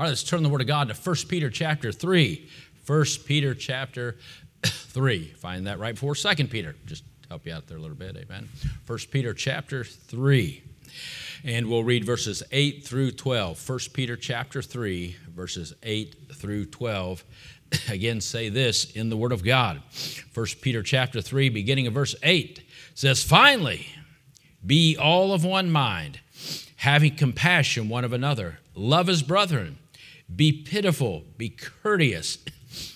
All right, let's turn the Word of God to 1 Peter chapter 3. 1 Peter chapter 3. Find that right before 2 Peter. Just help you out there a little bit, amen. 1 Peter chapter 3. And we'll read verses 8 through 12. 1 Peter chapter 3, verses 8 through 12. Again, say this in the Word of God. 1 Peter chapter 3, beginning of verse 8 says, Finally, be all of one mind, having compassion one of another, love as brethren be pitiful, be courteous,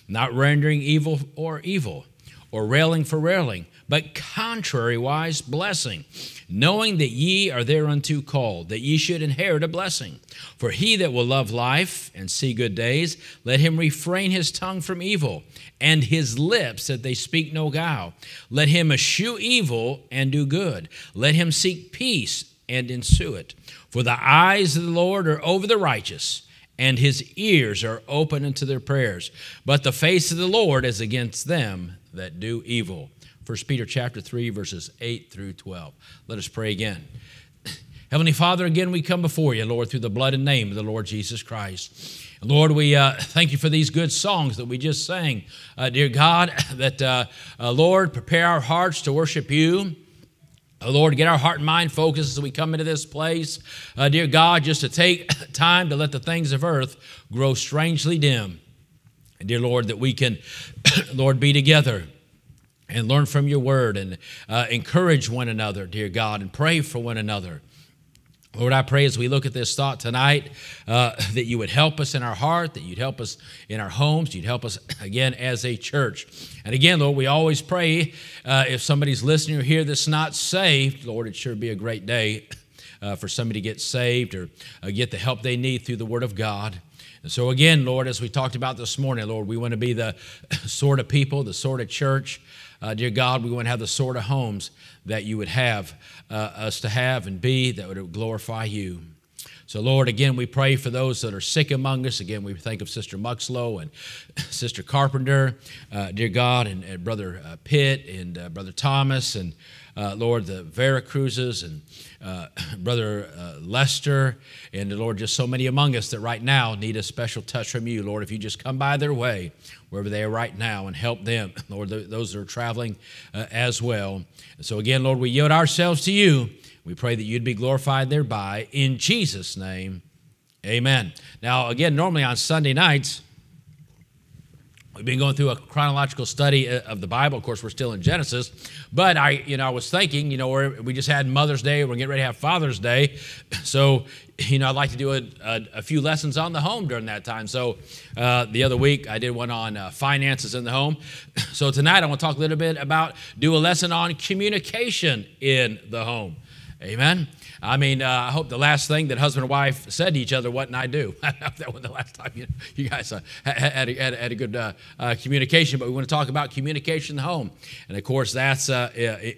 not rendering evil or evil, or railing for railing, but contrariwise blessing, knowing that ye are thereunto called, that ye should inherit a blessing. For he that will love life and see good days, let him refrain his tongue from evil, and his lips that they speak no guile. Let him eschew evil and do good. Let him seek peace and ensue it. For the eyes of the Lord are over the righteous and his ears are open unto their prayers. But the face of the Lord is against them that do evil. 1 Peter chapter 3, verses 8 through 12. Let us pray again. Heavenly Father, again we come before you, Lord, through the blood and name of the Lord Jesus Christ. Lord, we uh, thank you for these good songs that we just sang. Uh, dear God, that, uh, uh Lord, prepare our hearts to worship you. Uh, Lord, get our heart and mind focused as we come into this place. Uh, dear God, just to take time to let the things of earth grow strangely dim. And dear Lord, that we can, Lord, be together and learn from your word and uh, encourage one another, dear God, and pray for one another. Lord, I pray as we look at this thought tonight uh, that you would help us in our heart, that you'd help us in our homes, you'd help us again as a church. And again, Lord, we always pray uh, if somebody's listening or here that's not saved, Lord, it sure be a great day uh, for somebody to get saved or uh, get the help they need through the Word of God. And so, again, Lord, as we talked about this morning, Lord, we want to be the sort of people, the sort of church, uh, dear God, we want to have the sort of homes that you would have uh, us to have and be that would glorify you. So, Lord, again, we pray for those that are sick among us. Again, we think of Sister Muxlow and Sister Carpenter, uh, dear God, and, and Brother uh, Pitt and uh, Brother Thomas, and uh, Lord, the Vera Cruzes and uh, Brother uh, Lester, and Lord, just so many among us that right now need a special touch from you. Lord, if you just come by their way, wherever they are right now, and help them, Lord, those that are traveling as well. So, again, Lord, we yield ourselves to you. We pray that you'd be glorified thereby. In Jesus' name, amen. Now, again, normally on Sunday nights, We've been going through a chronological study uh, of the Bible. Of course, we're still in Genesis, but I, you know, I was thinking, you know, we just had Mother's Day. We're getting ready to have Father's Day, so you know, I'd like to do a, a, a few lessons on the home during that time. So uh, the other week I did one on uh, finances in the home. So tonight I want to talk a little bit about do a lesson on communication in the home. Amen. I mean, uh, I hope the last thing that husband and wife said to each other wasn't I do. that was the last time you, you guys uh, had, a, had, a, good uh, uh, communication, but we want to talk about communication in the home. And of course, that's uh,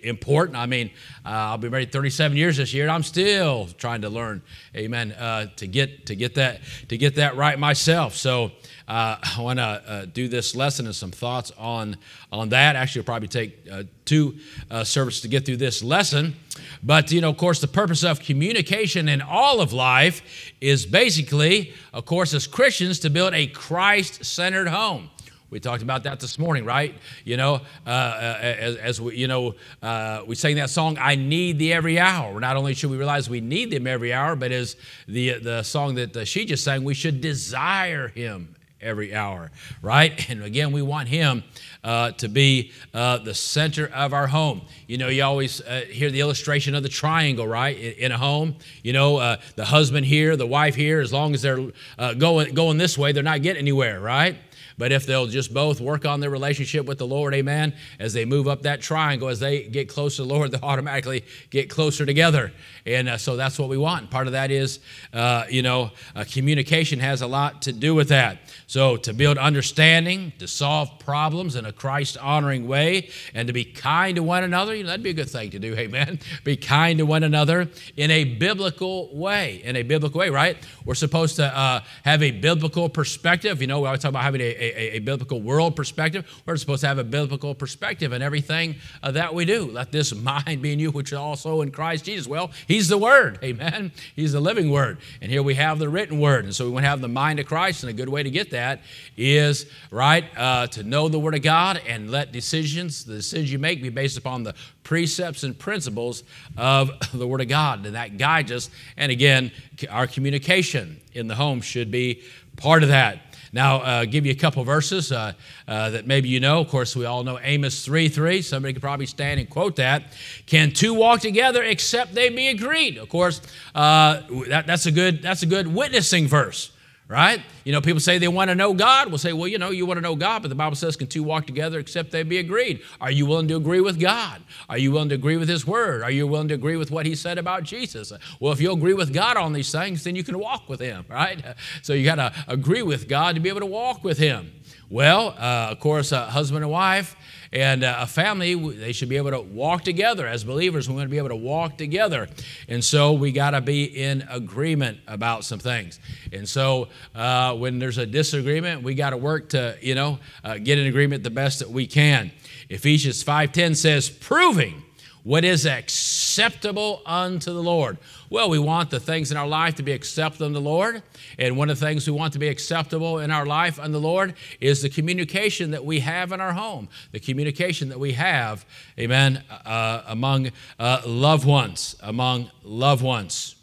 important. I mean, uh, I'll be married 37 years this year, and I'm still trying to learn, amen, to, get, to, get that, to get that right myself. So, I want to do this lesson and some thoughts on, on that. Actually, it'll probably take two services to get through this lesson. But, you know, of course, the purpose of communication in all of life is basically, of course, as Christians, to build a Christ centered home. We talked about that this morning, right? You know, uh, uh, as, as, we, you know, uh, we sang that song, "I Need Thee Every Hour." Not only should we realize we need Him every hour, but as the the song that uh, she just sang, we should desire Him every hour, right? And again, we want Him uh, to be uh, the center of our home. You know, you always uh, hear the illustration of the triangle, right? In, in a home, you know, uh, the husband here, the wife here, as long as they're uh, going, going this way, they're not getting anywhere, right? But if they'll just both work on their relationship with the Lord, amen, as they move up that triangle, as they get closer to the Lord, they automatically get closer together. And uh, so that's what we want. Part of that is, uh, you know, uh, communication has a lot to do with that. So to build understanding, to solve problems in a Christ honoring way, and to be kind to one another, you know, that'd be a good thing to do, amen. Be kind to one another in a biblical way. In a biblical way, right? We're supposed to uh, have a biblical perspective. You know, we always talk about having a, a, a, biblical world perspective. We're supposed to have a biblical perspective in everything uh, that we do. Let this mind be in you, which is also in Christ Jesus. Well, He's the Word. Amen. He's the living Word. And here we have the written Word. And so we want to have the mind of Christ. And a good way to get that is, right, uh, to know the Word of God and let decisions, the decisions you make, be based upon the precepts and principles of the Word of God. And that guides us. And again, our communication in the home should be part of that. Now, uh, give you a couple verses uh, uh, that maybe you know. Of course, we all know Amos 3 3. Somebody could probably stand and quote that. Can two walk together except they be agreed? Of course, uh, that, that's, a good, that's a good witnessing verse right? You know, people say they want to know God. We'll say, well, you know, you want to know God, but the Bible says, can two walk together except they be agreed? Are you willing to agree with God? Are you willing to agree with His Word? Are you willing to agree with what He said about Jesus? Well, if you agree with God on these things, then you can walk with Him, right? So you got to agree with God to be able to walk with Him. Well, uh, of course, a husband and wife and uh, a family, they should be able to walk together. As believers, we want to be able to walk together. And so we got to be in agreement about some things. And so uh, when there's a disagreement, we got to work to, you know, uh, get an agreement the best that we can. Ephesians 5.10 says, proving what is acceptable unto the Lord. Well, we want the things in our life to be acceptable unto the Lord. And one of the things we want to be acceptable in our life unto the Lord is the communication that we have in our home, the communication that we have, amen, uh, among uh, loved ones, among loved ones.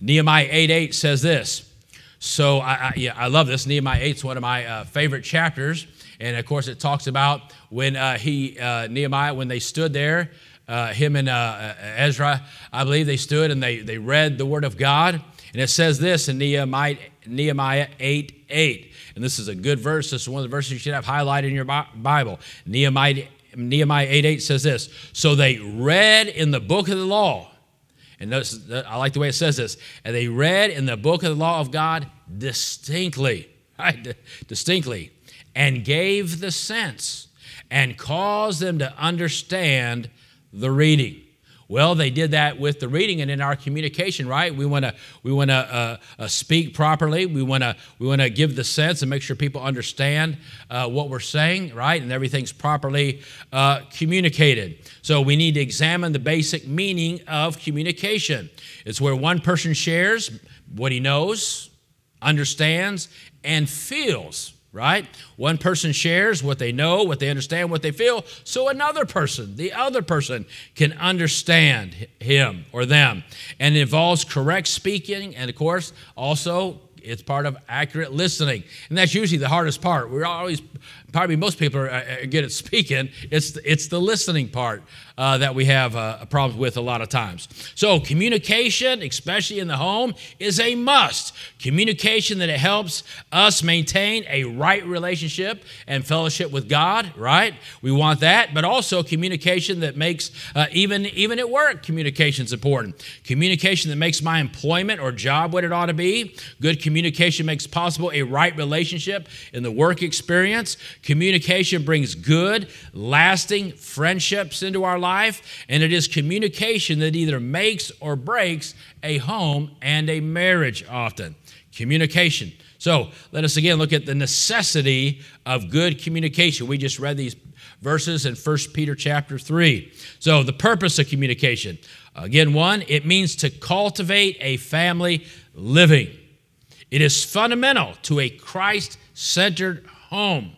Nehemiah 8 8 says this. So I, I, yeah, I love this. Nehemiah 8 is one of my uh, favorite chapters. And of course, it talks about when uh, he, uh, Nehemiah, when they stood there uh, him and uh, Ezra, I believe they stood and they, they read the Word of God. And it says this in Nehemiah, Nehemiah 8 8. And this is a good verse. This is one of the verses you should have highlighted in your Bible. Nehemiah, Nehemiah 8 8 says this So they read in the book of the law. And notice, I like the way it says this. And they read in the book of the law of God distinctly, right? Distinctly, and gave the sense and caused them to understand the reading. Well, they did that with the reading and in our communication, right? We want to we want to uh, uh, speak properly. We want to we want to give the sense and make sure people understand uh, what we're saying, right? And everything's properly uh, communicated. So we need to examine the basic meaning of communication. It's where one person shares what he knows, understands, and feels right? One person shares what they know, what they understand, what they feel, so another person, the other person, can understand him or them. And it involves correct speaking, and of course, also it's part of accurate listening. And that's usually the hardest part. We're always, probably most people are good at speaking. It's, it's the listening part uh, that we have uh, problems with a lot of times. So, communication, especially in the home, is a must. Communication that it helps us maintain a right relationship and fellowship with God, right? We want that, but also communication that makes, uh, even, even at work, communication is important. Communication that makes my employment or job what it ought to be. Good communication makes possible a right relationship in the work experience. Communication brings good, lasting friendships into our life, and it is communication that either makes or breaks a home and a marriage often. Communication. So let us again look at the necessity of good communication. We just read these verses in 1 Peter chapter 3. So the purpose of communication. Again, one, it means to cultivate a family living. It is fundamental to a Christ centered home.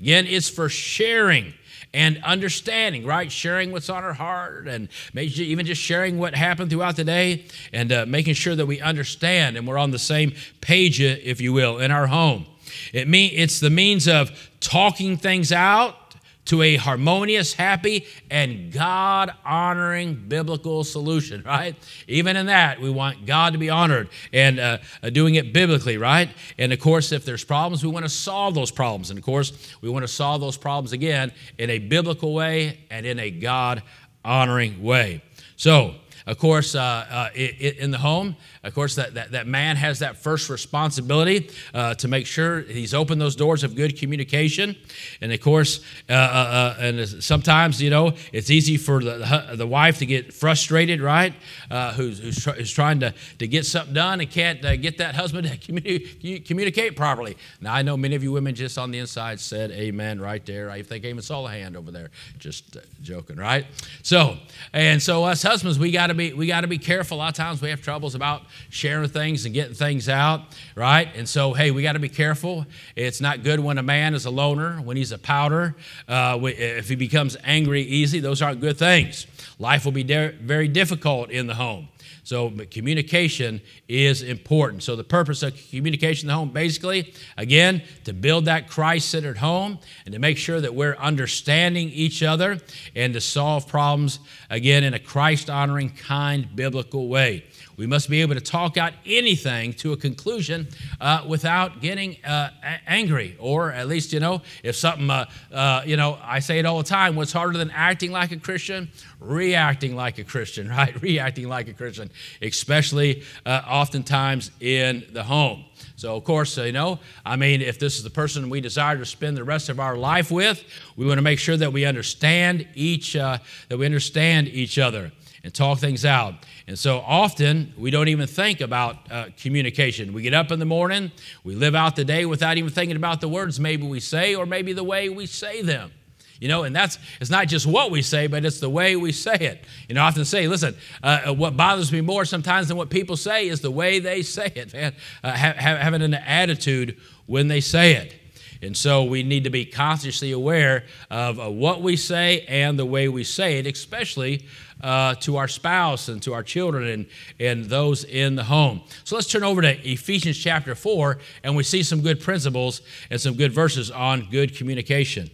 Again, it's for sharing and understanding, right? Sharing what's on our heart and even just sharing what happened throughout the day and uh, making sure that we understand and we're on the same page, if you will, in our home. It mean, it's the means of talking things out to a harmonious, happy, and God honoring biblical solution, right? Even in that, we want God to be honored and uh, doing it biblically, right? And of course, if there's problems, we want to solve those problems. And of course, we want to solve those problems again in a biblical way and in a God honoring way. So, of course, uh, uh, in the home, of course, that, that, that man has that first responsibility uh, to make sure he's opened those doors of good communication. And of course, uh, uh, uh and sometimes, you know, it's easy for the, the wife to get frustrated, right? Uh, who's, who's, tr- who's, trying to, to get something done and can't uh, get that husband to communi- communicate properly. Now, I know many of you women just on the inside said amen right there. I think I even saw a hand over there. Just joking, right? So, and so us husbands, we got to be we got to be careful. A lot of times we have troubles about sharing things and getting things out, right? And so, hey, we got to be careful. It's not good when a man is a loner, when he's a pouter, uh, if he becomes angry easy, those aren't good things. Life will be de- very difficult in the home. So communication is important. So the purpose of communication in the home, basically, again, to build that Christ-centered home and to make sure that we're understanding each other and to solve problems, again, in a Christ-honoring, kind, biblical way. We must be able to talk out anything to a conclusion uh, without getting uh, angry, or at least, you know, if something, uh, uh, you know, I say it all the time what's harder than acting like a Christian? Reacting like a Christian, right? Reacting like a Christian, especially uh, oftentimes in the home. So, of course, you know, I mean, if this is the person we desire to spend the rest of our life with, we want to make sure that we understand each, uh, that we understand each other and talk things out. And so often we don't even think about uh, communication. We get up in the morning, we live out the day without even thinking about the words maybe we say or maybe the way we say them. You know, and that's it's not just what we say, but it's the way we say it. You know, I often say, listen, uh, uh what bothers me more sometimes than what people say is the way they say it, man. Uh, ha- having an attitude when they say it. And so we need to be consciously aware of uh, what we say and the way we say it, especially uh, to our spouse and to our children and, and those in the home. So let's turn over to Ephesians chapter 4, and we see some good principles and some good verses on good communication.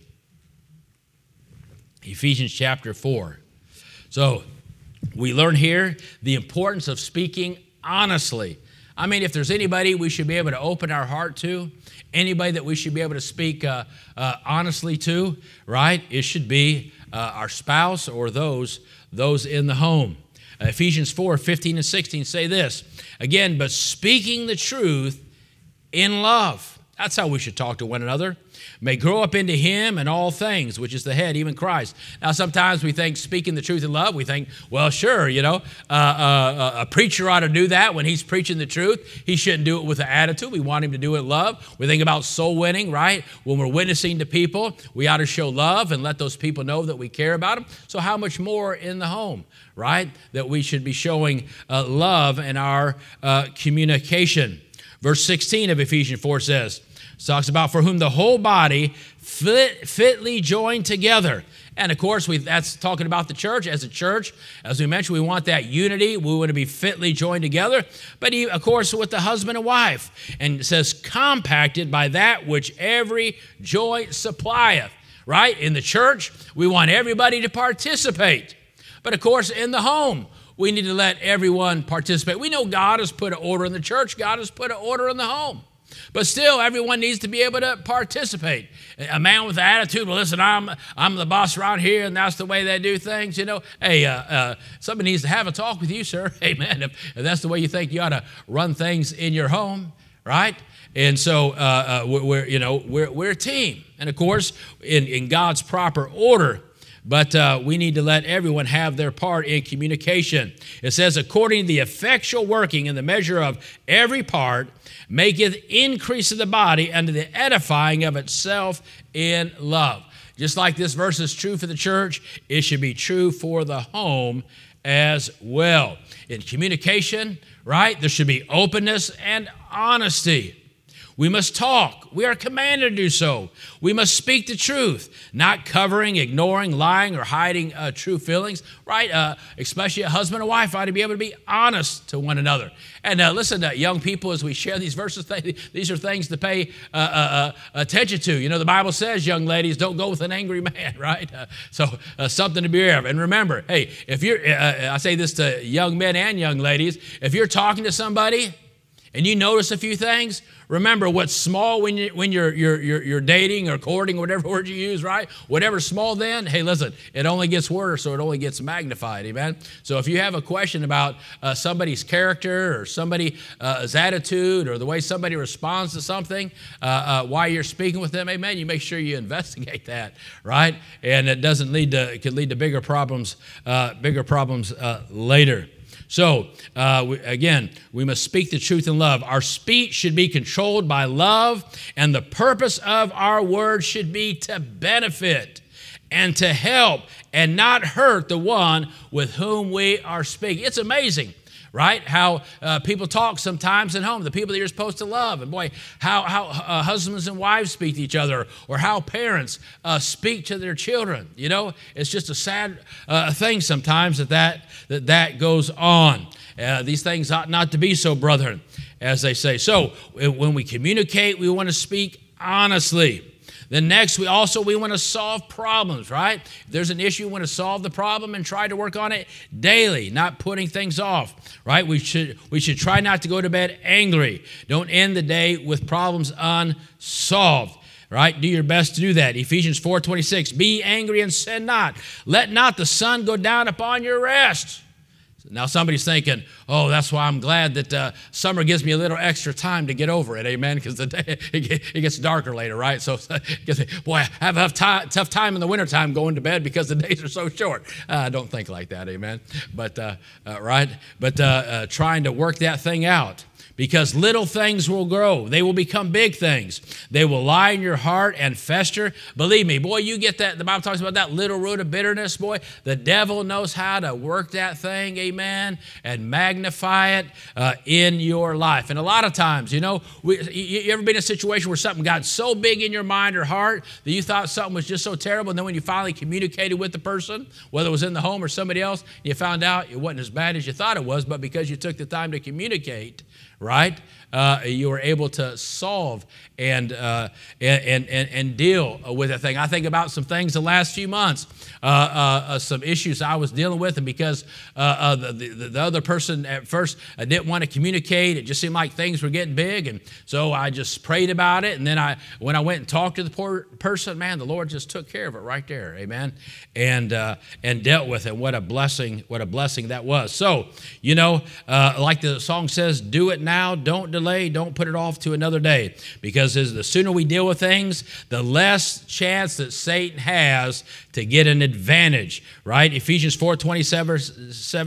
Ephesians chapter 4. So we learn here the importance of speaking honestly. I mean, if there's anybody we should be able to open our heart to, anybody that we should be able to speak uh, uh, honestly to, right? It should be uh, our spouse or those those in the home. Ephesians 4 15 and 16 say this again, but speaking the truth in love. That's how we should talk to one another may grow up into him and all things, which is the head, even Christ. Now, sometimes we think speaking the truth in love, we think, well, sure, you know, uh, uh, a preacher ought to do that when he's preaching the truth. He shouldn't do it with an attitude. We want him to do it love. We think about soul winning, right? When we're witnessing to people, we ought to show love and let those people know that we care about them. So, how much more in the home, right? That we should be showing uh, love in our uh, communication. Verse 16 of Ephesians 4 says, talks about for whom the whole body fit, fitly joined together. And of course, we, that's talking about the church. As a church, as we mentioned, we want that unity. We want to be fitly joined together. But he, of course, with the husband and wife. And it says, compacted by that which every joint supplieth. Right? In the church, we want everybody to participate. But of course, in the home, we need to let everyone participate. We know God has put an order in the church, God has put an order in the home. But still, everyone needs to be able to participate. A man with an attitude, well, listen, I'm, I'm the boss around here, and that's the way they do things, you know. Hey, uh, uh, somebody needs to have a talk with you, sir. Hey, man, if, if, that's the way you think you ought to run things in your home, right? And so, uh, uh we're, you know, we're, we're a team. And of course, in, in God's proper order, but uh, we need to let everyone have their part in communication. It says, according to the effectual working in the measure of every part, maketh increase of the body unto the edifying of itself in love. Just like this verse is true for the church, it should be true for the home as well. In communication, right, there should be openness and honesty. We must talk. We are commanded to do so. We must speak the truth, not covering, ignoring, lying, or hiding uh, true feelings, right? Uh, especially a husband and wife ought to be able to be honest to one another. And uh, listen, to young people, as we share these verses, these are things to pay uh, uh, uh, attention to. You know, the Bible says, young ladies, don't go with an angry man, right? so, something to be aware of. And remember, hey, if you're, I say this to young men and young ladies, if you're talking to somebody, and you notice a few things, remember what's small when, you, when you're, you're, you're, you're dating or courting, whatever word you use, right? Whatever's small then, hey, listen, it only gets worse, so it only gets magnified, amen? So if you have a question about uh, somebody's character or somebody's uh, attitude or the way somebody responds to something uh, uh, while you're speaking with them, amen, you make sure you investigate that, right? And it doesn't lead to, it could lead to bigger problems, uh, bigger problems uh, later. So, uh, we, again, we must speak the truth in love. Our speech should be controlled by love, and the purpose of our words should be to benefit and to help and not hurt the one with whom we are speaking. It's amazing right? How uh, people talk sometimes at home, the people that you're supposed to love. And boy, how, how uh, husbands and wives speak to each other, or how parents uh, speak to their children. You know, it's just a sad uh, thing sometimes that that, that, that goes on. Uh, these things ought not to be so, brethren, as they say. So when we communicate, we want to speak honestly. Then next, we also we want to solve problems, right? If there's an issue, we want to solve the problem and try to work on it daily, not putting things off, right? We should we should try not to go to bed angry. Don't end the day with problems unsolved right do your best to do that ephesians 4.26 be angry and sin not let not the sun go down upon your rest now, somebody's thinking, oh, that's why I'm glad that uh, summer gives me a little extra time to get over it. Amen. Because the day it gets darker later, right? So, boy, I have a tough time in the wintertime going to bed because the days are so short. Uh, don't think like that. Amen. But, uh, uh right? But uh, uh, trying to work that thing out because little things will grow. They will become big things. They will lie in your heart and fester. Believe me, boy, you get that. The Bible talks about that little root of bitterness, boy. The devil knows how to work that thing, amen, and magnify it uh, in your life. And a lot of times, you know, we, you ever been in a situation where something got so big in your mind or heart that you thought something was just so terrible, and then when you finally communicated with the person, whether it was in the home or somebody else, you found out it wasn't as bad as you thought it was, but because you took the time to communicate, right? Uh, you were able to solve and, uh, and, and, and deal with that thing. I think about some things the last few months, uh, uh, uh some issues I was dealing with, and because uh, the, the, the, other person at first didn't want to communicate, it just seemed like things were getting big, and so I just prayed about it. And then I, when I went and talked to the poor person, man, the Lord just took care of it right there, amen, and and dealt with it. What a blessing! What a blessing that was. So you know, like the song says, "Do it now, don't delay, don't put it off to another day," because because the sooner we deal with things, the less chance that Satan has to get an advantage, right? Ephesians 4 27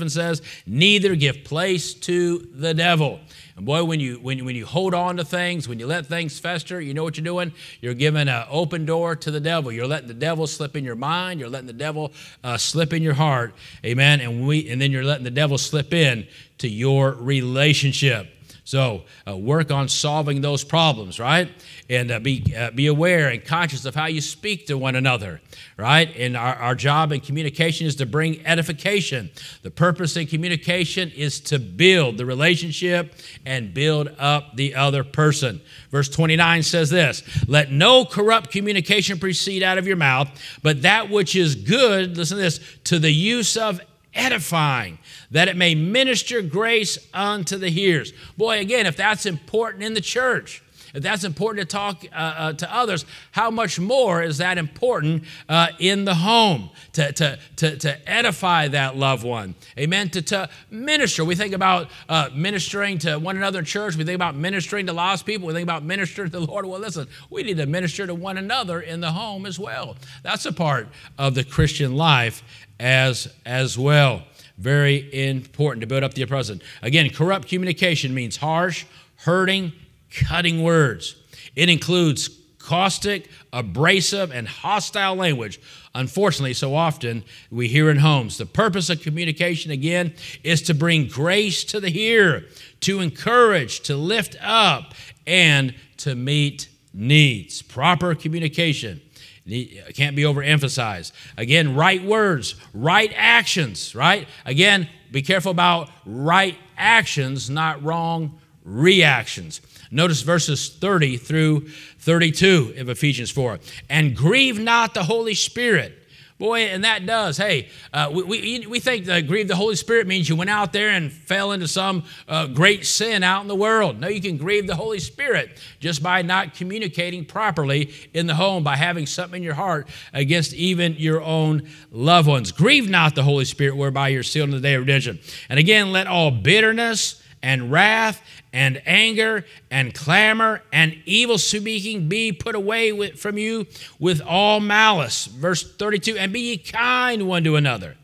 says, Neither give place to the devil. And boy, when you, when, when you hold on to things, when you let things fester, you know what you're doing? You're giving an open door to the devil. You're letting the devil slip in your mind. You're letting the devil uh, slip in your heart. Amen. And, we, and then you're letting the devil slip in to your relationship. So uh, work on solving those problems, right? And uh, be, uh, be aware and conscious of how you speak to one another, right? And our, our job in communication is to bring edification. The purpose in communication is to build the relationship and build up the other person. Verse 29 says this Let no corrupt communication proceed out of your mouth, but that which is good, listen to this, to the use of edifying, that it may minister grace unto the hearers. Boy, again, if that's important in the church, if that's important to talk uh, uh, to others, how much more is that important uh, in the home to, to, to, to, edify that loved one? Amen. To, to minister. We think about uh, ministering to one another in church. We think about ministering to lost people. We think about ministering to the Lord. Well, listen, we need to minister to one another in the home as well. That's a part of the Christian life as, as well. Very important to build up the present. Again, corrupt communication means harsh, hurting, cutting words. It includes caustic, abrasive, and hostile language. Unfortunately, so often we hear in homes. The purpose of communication, again, is to bring grace to the hearer, to encourage, to lift up, and to meet needs. Proper communication can't be overemphasized. Again, right words, right actions, right? Again, be careful about right actions, not wrong reactions. Notice verses 30 through 32 of Ephesians 4. And grieve not the Holy Spirit, Boy, and that does. Hey, uh, we, we, we think that grieve the Holy Spirit means you went out there and fell into some uh, great sin out in the world. No, you can grieve the Holy Spirit just by not communicating properly in the home, by having something in your heart against even your own loved ones. Grieve not the Holy Spirit whereby you're sealed in the day of redemption. And again, let all bitterness and wrath and anger and clamor and evil speaking be put away with, from you with all malice. Verse 32 and be ye kind one to another,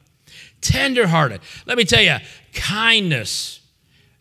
tenderhearted. Let me tell you, kindness,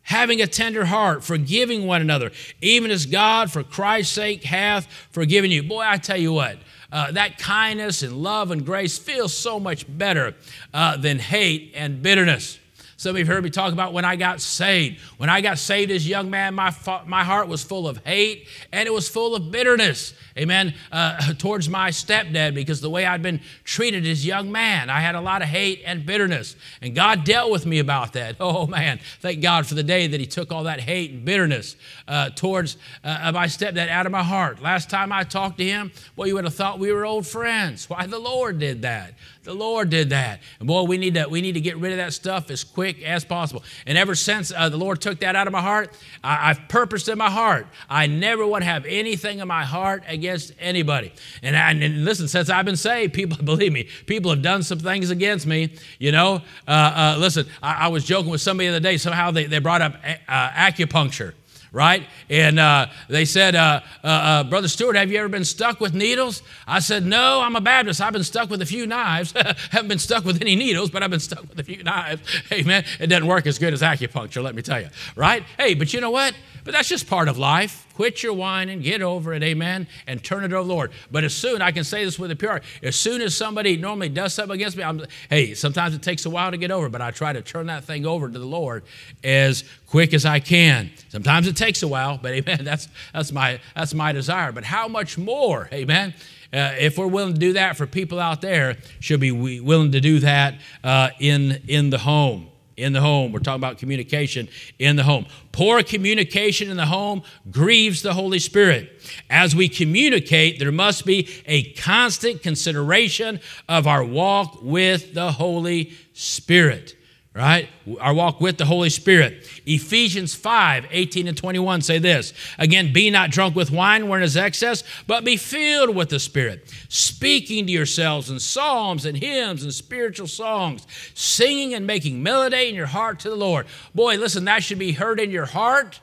having a tender heart, forgiving one another, even as God for Christ's sake hath forgiven you. Boy, I tell you what. Uh, that kindness and love and grace feels so much better uh, than hate and bitterness. Some of you have heard me talk about when I got saved. When I got saved as a young man, my, my heart was full of hate and it was full of bitterness amen, uh, towards my stepdad because the way I'd been treated as a young man, I had a lot of hate and bitterness. And God dealt with me about that. Oh, man, thank God for the day that He took all that hate and bitterness uh, towards uh, my stepdad out of my heart. Last time I talked to him, well, you would have thought we were old friends. Why, the Lord did that. The Lord did that. And boy, we need to, we need to get rid of that stuff as quick as possible. And ever since uh, the Lord took that out of my heart, I, have purposed in my heart, I never want to have anything in my heart against anybody. And, I, and listen, since I've been saved, people, believe me, people have done some things against me. You know, uh, uh, listen, I, I, was joking with somebody the other day, somehow they, they brought up uh, acupuncture right? And uh, they said, uh, uh, uh, Brother Stewart, have you ever been stuck with needles? I said, No, I'm a Baptist. I've been stuck with a few knives. Haven't been stuck with any needles, but I've been stuck with a few knives. Man, it doesn't work as good as acupuncture, let me tell you, right? Hey, but you know what? But that's just part of life. Quit your whining, get over it, amen, and turn it over to the Lord. But as soon, I can say this with a pure as soon as somebody normally does something against me, I'm, hey, sometimes it takes a while to get over, but I try to turn that thing over to the Lord as quick as I can. Sometimes it takes a while, but amen, that's, that's, my, that's my desire. But how much more, amen? Uh, if we're willing to do that for people out there, should be willing to do that uh, in, in the home in the home. We're talking about communication in the home. Poor communication in the home grieves the Holy Spirit. As we communicate, there must be a constant consideration of our walk with the Holy Spirit right? Our walk with the Holy Spirit. Ephesians 5 18 and 21 say this Again, be not drunk with wine wherein is excess, but be filled with the Spirit, speaking to yourselves in psalms and hymns and spiritual songs, singing and making melody in your heart to the Lord. Boy, listen, that should be heard in your heart,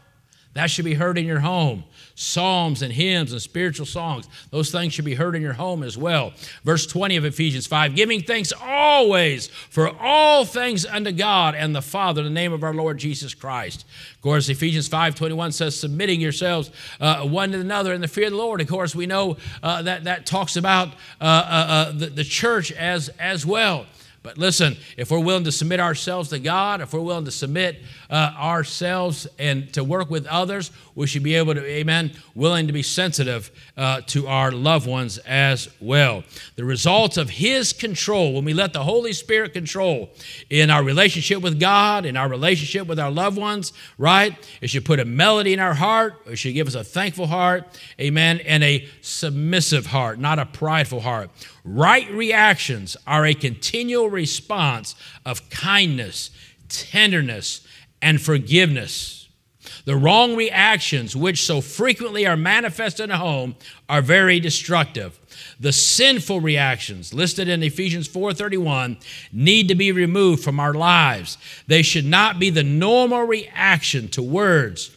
that should be heard in your home psalms and hymns and spiritual songs. Those things should be heard in your home as well. Verse 20 of Ephesians 5 giving thanks always for all things unto God and the Father in the name of our Lord Jesus Christ. Of course, Ephesians 5 21 says, submitting yourselves uh, one to another in the fear of the Lord. Of course, we know uh, that that talks about uh, uh, uh the, the church as, as well. But listen, if we're willing to submit ourselves to God, if we're willing to submit uh, ourselves and to work with others, we should be able to, amen, willing to be sensitive uh, to our loved ones as well. The results of His control, when we let the Holy Spirit control in our relationship with God, in our relationship with our loved ones, right? It should put a melody in our heart, it should give us a thankful heart, amen, and a submissive heart, not a prideful heart. Right reactions are a continual response of kindness, tenderness, and forgiveness. The wrong reactions, which so frequently are manifest in a home, are very destructive. The sinful reactions listed in Ephesians 4:31 need to be removed from our lives. They should not be the normal reaction to words,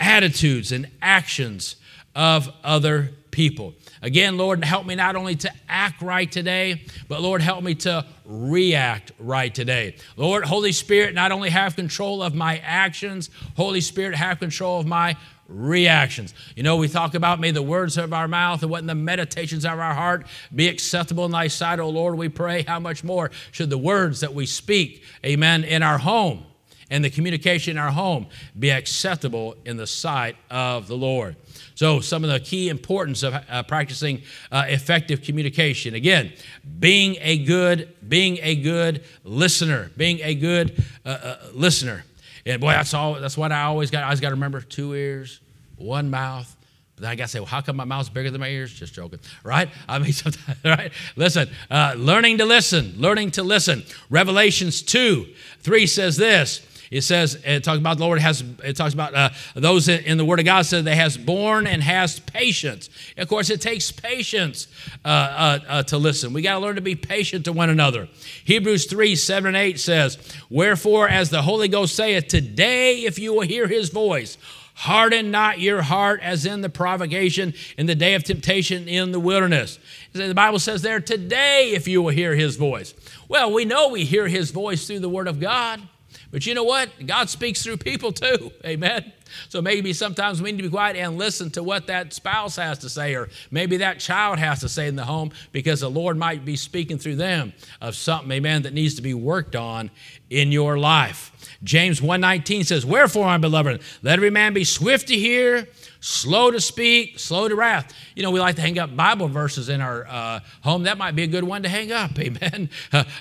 attitudes, and actions of other people. Again, Lord, help me not only to act right today, but Lord, help me to react right today. Lord, Holy Spirit, not only have control of my actions, Holy Spirit, have control of my reactions. You know, we talk about may the words of our mouth and what in the meditations of our heart be acceptable in thy sight, O Lord, we pray. How much more should the words that we speak, amen, in our home and the communication in our home be acceptable in the sight of the Lord? So, some of the key importance of uh, practicing uh, effective communication. Again, being a good, being a good listener, being a good uh, uh, listener. And boy, that's all. That's what I always got. I always got to remember: two ears, one mouth, But then I got to say, well, how come my mouth's bigger than my ears? Just joking, right? I mean, sometimes, right? Listen, uh, learning to listen, learning to listen. Revelations 2 3 says this. It says, it talks about the Lord has, it talks about uh, those in the Word of God said they has borne and has patience. Of course, it takes patience uh, uh, uh to listen. We got to learn to be patient to one another. Hebrews 3 7 and 8 says, Wherefore, as the Holy Ghost saith, Today, if you will hear his voice, Harden not your heart as in the provocation in the day of temptation in the wilderness. The Bible says there, today, if you will hear his voice. Well, we know we hear his voice through the word of God. But you know what? God speaks through people too. Amen. So maybe sometimes we need to be quiet and listen to what that spouse has to say, or maybe that child has to say in the home, because the Lord might be speaking through them of something, amen, that needs to be worked on in your life. James 1:19 says, "Wherefore, my beloved, let every man be swift to hear, slow to speak, slow to wrath." You know, we like to hang up Bible verses in our uh, home. That might be a good one to hang up. Amen.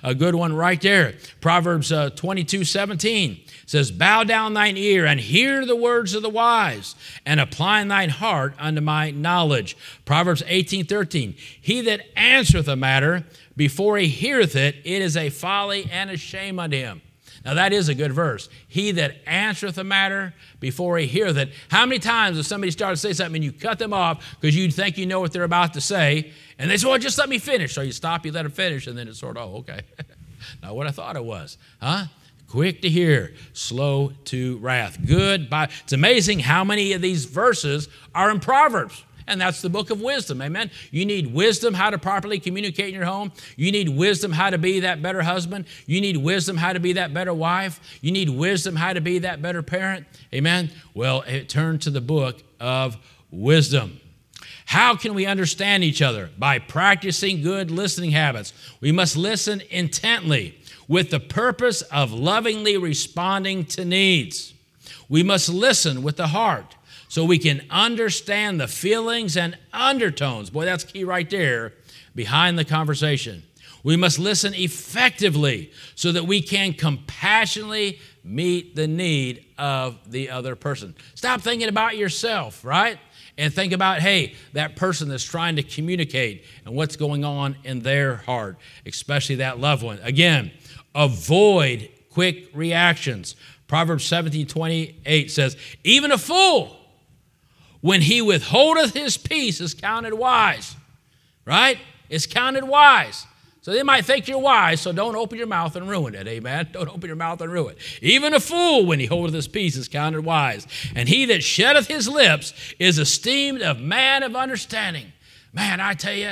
a good one right there. Proverbs uh, 22:17 says, "Bow down thine ear and hear the words of the wise, and apply thine heart unto my knowledge." Proverbs 18:13 He that answereth a matter before he heareth it, it is a folly and a shame unto him. Now, that is a good verse. He that answereth a matter before he heareth it. How many times if somebody starts to say something and you cut them off because you think you know what they're about to say, and they say, well, just let me finish. So you stop, you let them finish, and then it's sort of, oh, okay. Not what I thought it was. Huh? Quick to hear, slow to wrath. Good by. It's amazing how many of these verses are in Proverbs and that's the book of wisdom. Amen. You need wisdom how to properly communicate in your home. You need wisdom how to be that better husband. You need wisdom how to be that better wife. You need wisdom how to be that better parent. Amen. Well, turn to the book of wisdom. How can we understand each other? By practicing good listening habits. We must listen intently with the purpose of lovingly responding to needs. We must listen with the heart so we can understand the feelings and undertones. Boy, that's key right there behind the conversation. We must listen effectively so that we can compassionately meet the need of the other person. Stop thinking about yourself, right? And think about, hey, that person that's trying to communicate and what's going on in their heart, especially that loved one. Again, avoid quick reactions. Proverbs 17 28 says, Even a fool when he withholdeth his peace is counted wise. Right? It's counted wise. So they might think you're wise, so don't open your mouth and ruin it. Amen. Don't open your mouth and ruin it. Even a fool, when he holdeth his peace, is counted wise. And he that sheddeth his lips is esteemed a man of understanding. Man, I tell you,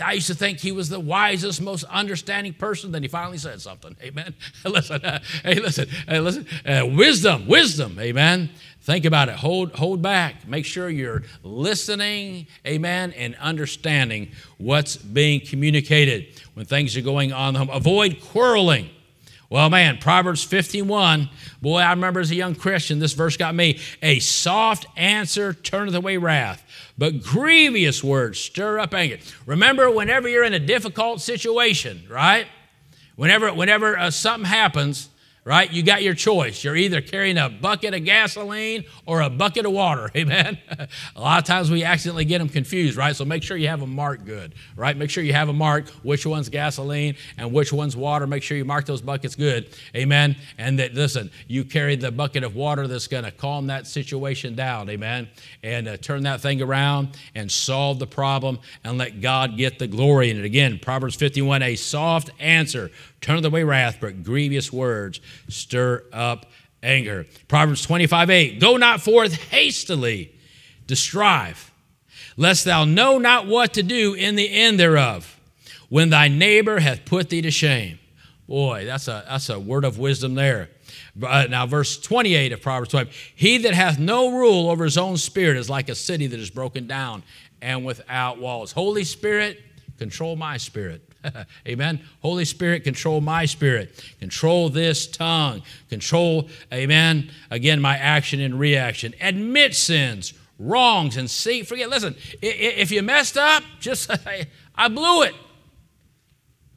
I used to think he was the wisest, most understanding person. Then he finally said something. Amen. listen, uh, hey, listen, hey, listen. Uh, wisdom, wisdom. Amen. Think about it. Hold, hold back. Make sure you're listening, amen, and understanding what's being communicated when things are going on. Avoid quarreling. Well, man, Proverbs 51, boy, I remember as a young Christian, this verse got me. A soft answer turneth away wrath, but grievous words stir up anger. Remember, whenever you're in a difficult situation, right? Whenever, whenever uh, something happens, right? You got your choice. You're either carrying a bucket of gasoline or a bucket of water. Amen. a lot of times we accidentally get them confused, right? So make sure you have them marked good, right? Make sure you have them marked which one's gasoline and which one's water. Make sure you mark those buckets good. Amen. And that, listen, you carry the bucket of water that's going to calm that situation down. Amen. And uh, turn that thing around and solve the problem and let God get the glory in it. Again, Proverbs 51 a soft answer Turn away wrath, but grievous words stir up anger. Proverbs 25 8 Go not forth hastily to strive, lest thou know not what to do in the end thereof, when thy neighbor hath put thee to shame. Boy, that's a, that's a word of wisdom there. Uh, now, verse 28 of Proverbs 12 He that hath no rule over his own spirit is like a city that is broken down and without walls. Holy Spirit, control my spirit. amen. Holy Spirit, control my spirit. Control this tongue. Control, amen, again, my action and reaction. Admit sins, wrongs, and see, forget. Listen, if you messed up, just say, I blew it.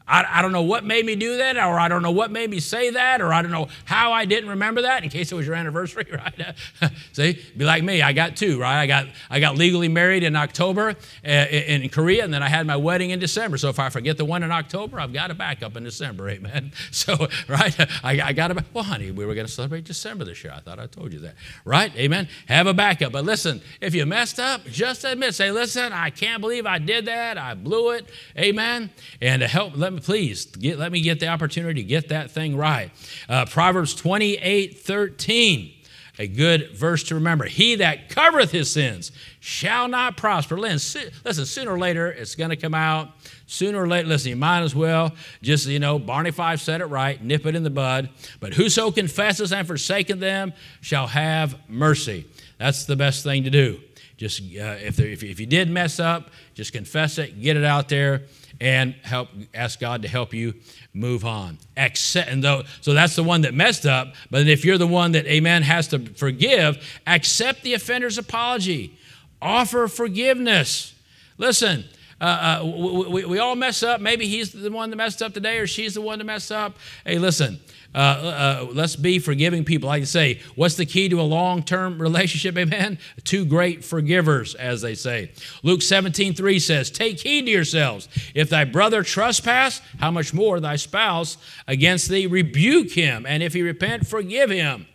I, I don't know what made me do that, or I don't know what made me say that, or I don't know how I didn't remember that in case it was your anniversary, right? See, be like me. I got two, right? I got, I got legally married in October uh, in Korea, and then I had my wedding in December. So if I forget the one in October, I've got a backup in December, amen. So, right? I, I got a, well, honey, we were going to celebrate December this year. I thought I told you that, right? Amen. Have a backup. But listen, if you messed up, just admit, say, listen, I can't believe I did that. I blew it, amen. And to help, let me please get, let me get the opportunity to get that thing right. Uh, Proverbs 28 13 a good verse to remember. He that covereth his sins shall not prosper. Listen, sooner or later it's going to come out. Sooner or later, listen, you might as well just, you know, Barney Fife said it right, nip it in the bud. But whoso confesses and forsaken them shall have mercy. That's the best thing to do. Just uh, if, there, if, if you did mess up, just confess it, get it out there, and help ask God to help you move on. Accept, and though, so that's the one that messed up. But if you're the one that, amen, has to forgive, accept the offender's apology. Offer forgiveness. Listen, uh, uh, we, we all mess up. Maybe he's the one that messed up today, or she's the one that messed up. Hey, listen, uh, uh, let's be forgiving people. Like I say, what's the key to a long term relationship? Amen. Two great forgivers, as they say. Luke 17 3 says, Take heed to yourselves. If thy brother trespass, how much more thy spouse against thee? Rebuke him. And if he repent, forgive him.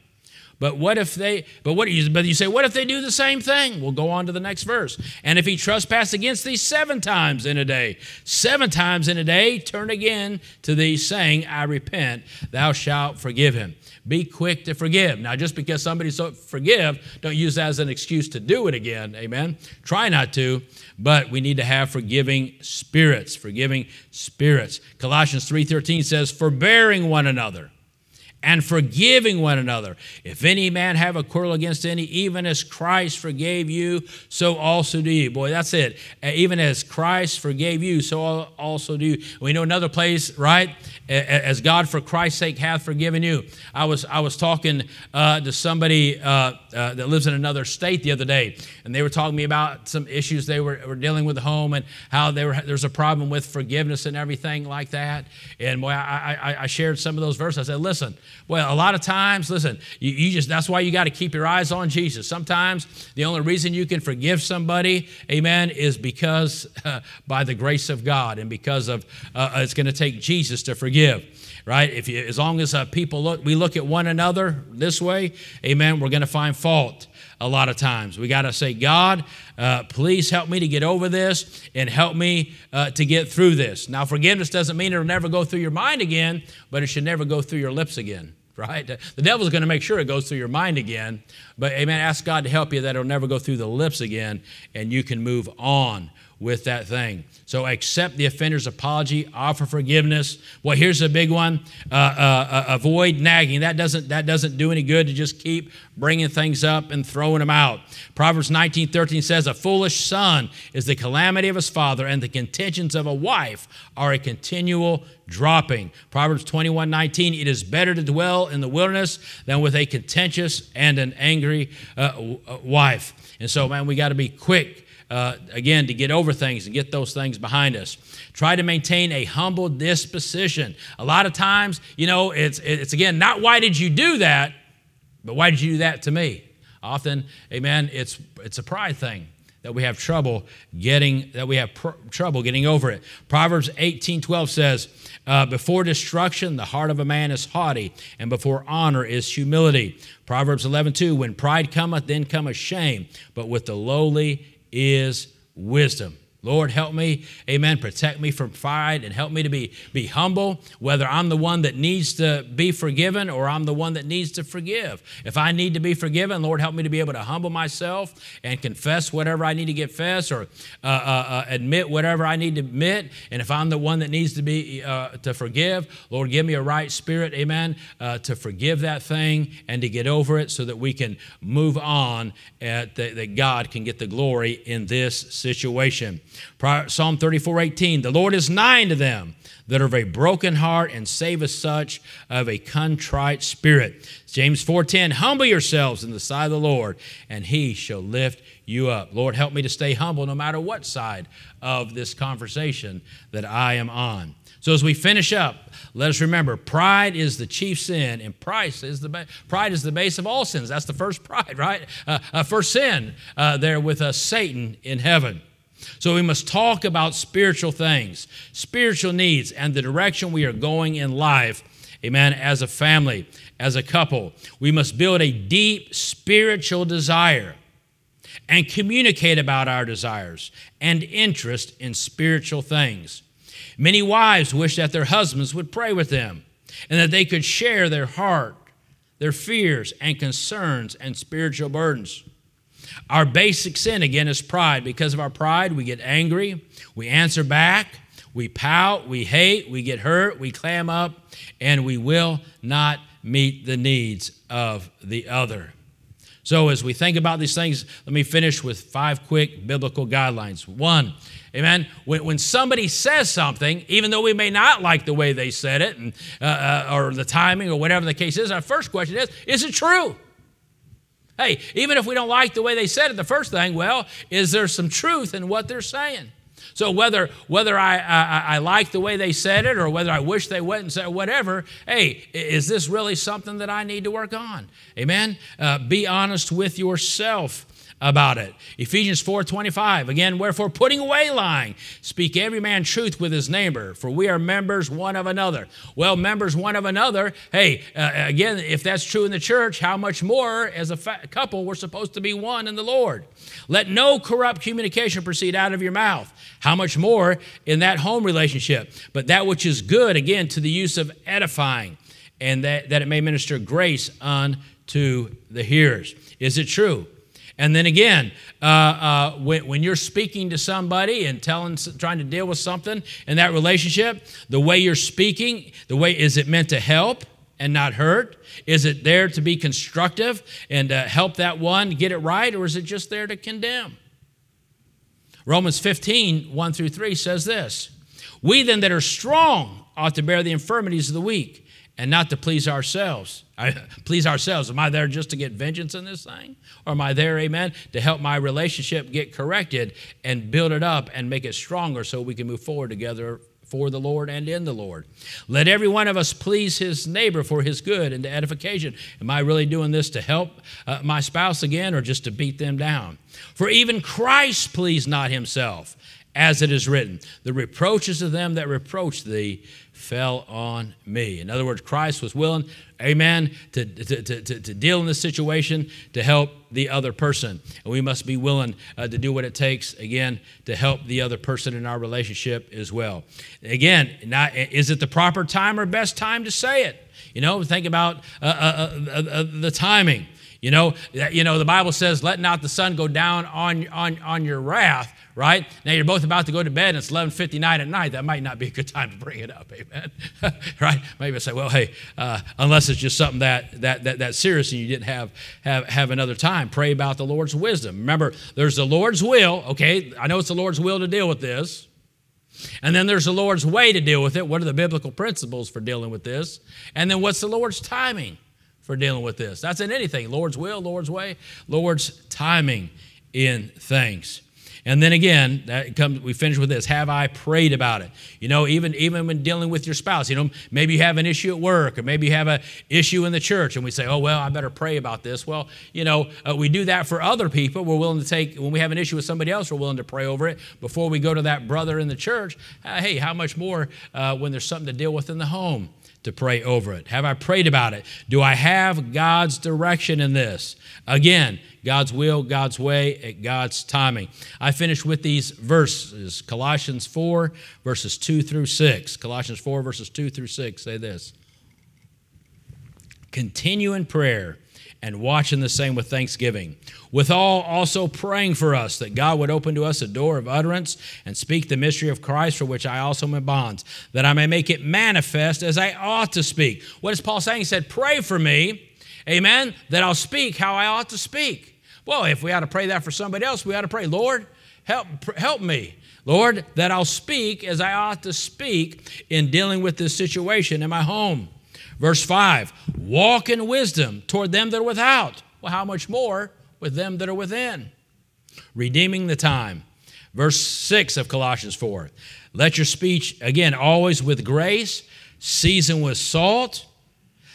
But what if they, but what you, but you say, what if they do the same thing? We'll go on to the next verse. And if he trespass against thee seven times in a day, seven times in a day, turn again to thee, saying, I repent, thou shalt forgive him. Be quick to forgive. Now, just because somebody so forgive, don't use that as an excuse to do it again. Amen. Try not to, but we need to have forgiving spirits. Forgiving spirits. Colossians 3:13 says, forbearing one another and forgiving one another. If any man have a quarrel against any, even as Christ forgave you, so also do you. Boy, that's it. Even as Christ forgave you, so also do you. We know another place, right? As God for Christ's sake hath forgiven you. I was I was talking uh, to somebody uh, uh, that lives in another state the other day, and they were talking to me about some issues they were, were dealing with at home and how they were, there's a problem with forgiveness and everything like that. And boy, I, I, I shared some of those verses. I said, listen, well, a lot of times, listen, you, you just that's why you got to keep your eyes on Jesus. Sometimes the only reason you can forgive somebody, amen, is because uh, by the grace of God and because of uh, it's going to take Jesus to forgive right? If you, as long as uh, people look, we look at one another this way, amen, we're going to find fault a lot of times. We got to say, God, uh, please help me to get over this and help me uh, to get through this. Now, forgiveness doesn't mean it'll never go through your mind again, but it should never go through your lips again right? The devil's going to make sure it goes through your mind again. But amen, ask God to help you that it'll never go through the lips again and you can move on with that thing. So accept the offender's apology, offer forgiveness. Well, here's a big one: uh, uh, uh, avoid nagging. That doesn't that doesn't do any good to just keep bringing things up and throwing them out. Proverbs 19:13 says, "A foolish son is the calamity of his father, and the contentions of a wife are a continual dropping." Proverbs 21:19, "It is better to dwell in the wilderness than with a contentious and an angry uh, wife." And so, man, we got to be quick uh, again, to get over things and get those things behind us. Try to maintain a humble disposition. A lot of times, you know, it's, it's again, not why did you do that, but why did you do that to me? Often, amen, it's, it's a pride thing that we have trouble getting that we have pr- trouble getting over it proverbs 18 12 says uh, before destruction the heart of a man is haughty and before honor is humility proverbs 11 2 when pride cometh then cometh shame but with the lowly is wisdom. Lord, help me, amen, protect me from pride and help me to be, be humble, whether I'm the one that needs to be forgiven or I'm the one that needs to forgive. If I need to be forgiven, Lord, help me to be able to humble myself and confess whatever I need to confess or uh, uh, uh, admit whatever I need to admit. And if I'm the one that needs to be uh, to forgive, Lord, give me a right spirit, amen, uh, to forgive that thing and to get over it so that we can move on, at the, that God can get the glory in this situation. Psalm 34 18, the Lord is nigh to them that are of a broken heart and save saveth such of a contrite spirit. James 4:10, humble yourselves in the sight of the Lord, and he shall lift you up. Lord, help me to stay humble no matter what side of this conversation that I am on. So as we finish up, let us remember pride is the chief sin, and pride is the, pride is the base of all sins. That's the first pride, right? Uh, uh, first sin uh, there with uh, Satan in heaven. So we must talk about spiritual things, spiritual needs, and the direction we are going in life. Amen. As a family, as a couple, we must build a deep spiritual desire and communicate about our desires and interest in spiritual things. Many wives wish that their husbands would pray with them and that they could share their heart, their fears, and concerns and spiritual burdens. Our basic sin, again, is pride. Because of our pride, we get angry, we answer back, we pout, we hate, we get hurt, we clam up, and we will not meet the needs of the other. So, as we think about these things, let me finish with five quick biblical guidelines. One, amen, when, when somebody says something, even though we may not like the way they said it and, uh, uh, or the timing or whatever the case is, our first question is is it true? Hey, even if we don't like the way they said it, the first thing, well, is there some truth in what they're saying? So whether whether I, I, I like the way they said it or whether I wish they went and said whatever, hey, is this really something that I need to work on? Amen. Uh, be honest with yourself about it. Ephesians 4:25 again wherefore putting away lying speak every man truth with his neighbor for we are members one of another. Well, members one of another, hey, uh, again if that's true in the church, how much more as a fa- couple we're supposed to be one in the Lord. Let no corrupt communication proceed out of your mouth. How much more in that home relationship? But that which is good again to the use of edifying and that, that it may minister grace unto the hearers. Is it true? And then again, uh, uh, when, when, you're speaking to somebody and telling, trying to deal with something in that relationship, the way you're speaking, the way is it meant to help and not hurt? Is it there to be constructive and uh, help that one get it right, or is it just there to condemn? Romans 15, 1 through 3 says this We then that are strong ought to bear the infirmities of the weak and not to please ourselves. I, please ourselves. Am I there just to get vengeance in this thing? Or am I there, amen, to help my relationship get corrected and build it up and make it stronger so we can move forward together for the Lord and in the Lord. Let every one of us please his neighbor for his good and to edification. Am I really doing this to help uh, my spouse again or just to beat them down? For even Christ pleased not himself, as it is written, the reproaches of them that reproach thee fell on me. In other words, Christ was willing, amen, to, to, to, to, deal in this situation to help the other person. And we must be willing uh, to do what it takes, again, to help the other person in our relationship as well. Again, not, is it the proper time or best time to say it? You know, think about uh, uh, uh, uh the timing. You know, you know, the Bible says, let not the sun go down on, on, on your wrath, right? Now you're both about to go to bed and it's 11.59 at night. That might not be a good time to bring it up, amen? right? Maybe I say, well, hey, uh, unless it's just something that, that, that, that serious and you didn't have, have, have another time, pray about the Lord's wisdom. Remember, there's the Lord's will, okay? I know it's the Lord's will to deal with this. And then there's the Lord's way to deal with it. What are the biblical principles for dealing with this? And then what's the Lord's timing? for dealing with this. That's in anything Lord's will, Lord's way, Lord's timing in things. And then again, that comes, we finish with this. Have I prayed about it? You know, even, even when dealing with your spouse, you know, maybe you have an issue at work or maybe you have an issue in the church and we say, oh, well, I better pray about this. Well, you know, uh, we do that for other people. We're willing to take, when we have an issue with somebody else, we're willing to pray over it before we go to that brother in the church. Uh, hey, how much more uh, when there's something to deal with in the home? To pray over it? Have I prayed about it? Do I have God's direction in this? Again, God's will, God's way, at God's timing. I finish with these verses Colossians 4, verses 2 through 6. Colossians 4, verses 2 through 6 say this Continue in prayer and watching the same with thanksgiving. Withal, also praying for us that God would open to us a door of utterance and speak the mystery of Christ, for which I also am in bonds, that I may make it manifest as I ought to speak. What is Paul saying? He said, Pray for me, amen, that I'll speak how I ought to speak. Well, if we ought to pray that for somebody else, we ought to pray, Lord, help, help me. Lord, that I'll speak as I ought to speak in dealing with this situation in my home. Verse 5 Walk in wisdom toward them that are without. Well, how much more with them that are within? redeeming the time. Verse 6 of Colossians 4. Let your speech, again, always with grace, seasoned with salt,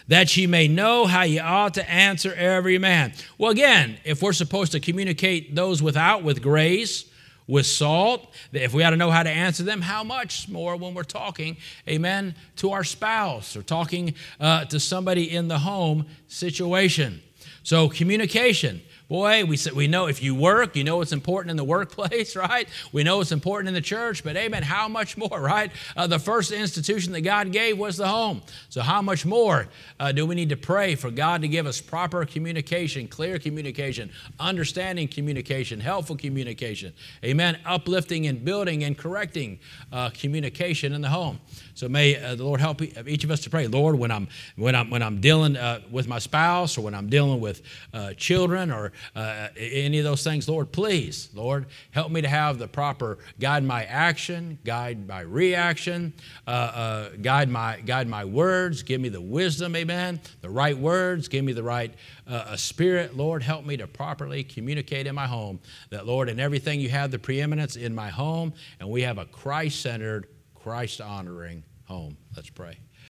that ye may know how ye ought to answer every man. Well, again, if we're supposed to communicate those without with grace, with salt, if we ought to know how to answer them, how much more when we're talking, amen, to our spouse or talking uh, to somebody in the home situation. So, communication. Boy, we, we know if you work, you know it's important in the workplace, right? We know it's important in the church, but amen, how much more, right? Uh, the first institution that God gave was the home. So, how much more uh, do we need to pray for God to give us proper communication, clear communication, understanding communication, helpful communication, amen, uplifting and building and correcting uh, communication in the home? So may uh, the Lord help each of us to pray. Lord, when I'm when I'm when I'm dealing uh, with my spouse or when I'm dealing with uh, children or uh, any of those things, Lord, please, Lord, help me to have the proper guide my action, guide my reaction, uh, uh, guide my guide my words. Give me the wisdom, Amen. The right words. Give me the right spirit. Lord, help me to properly communicate in my home. That Lord, in everything you have the preeminence in my home, and we have a Christ-centered, Christ-honoring home. Let's pray.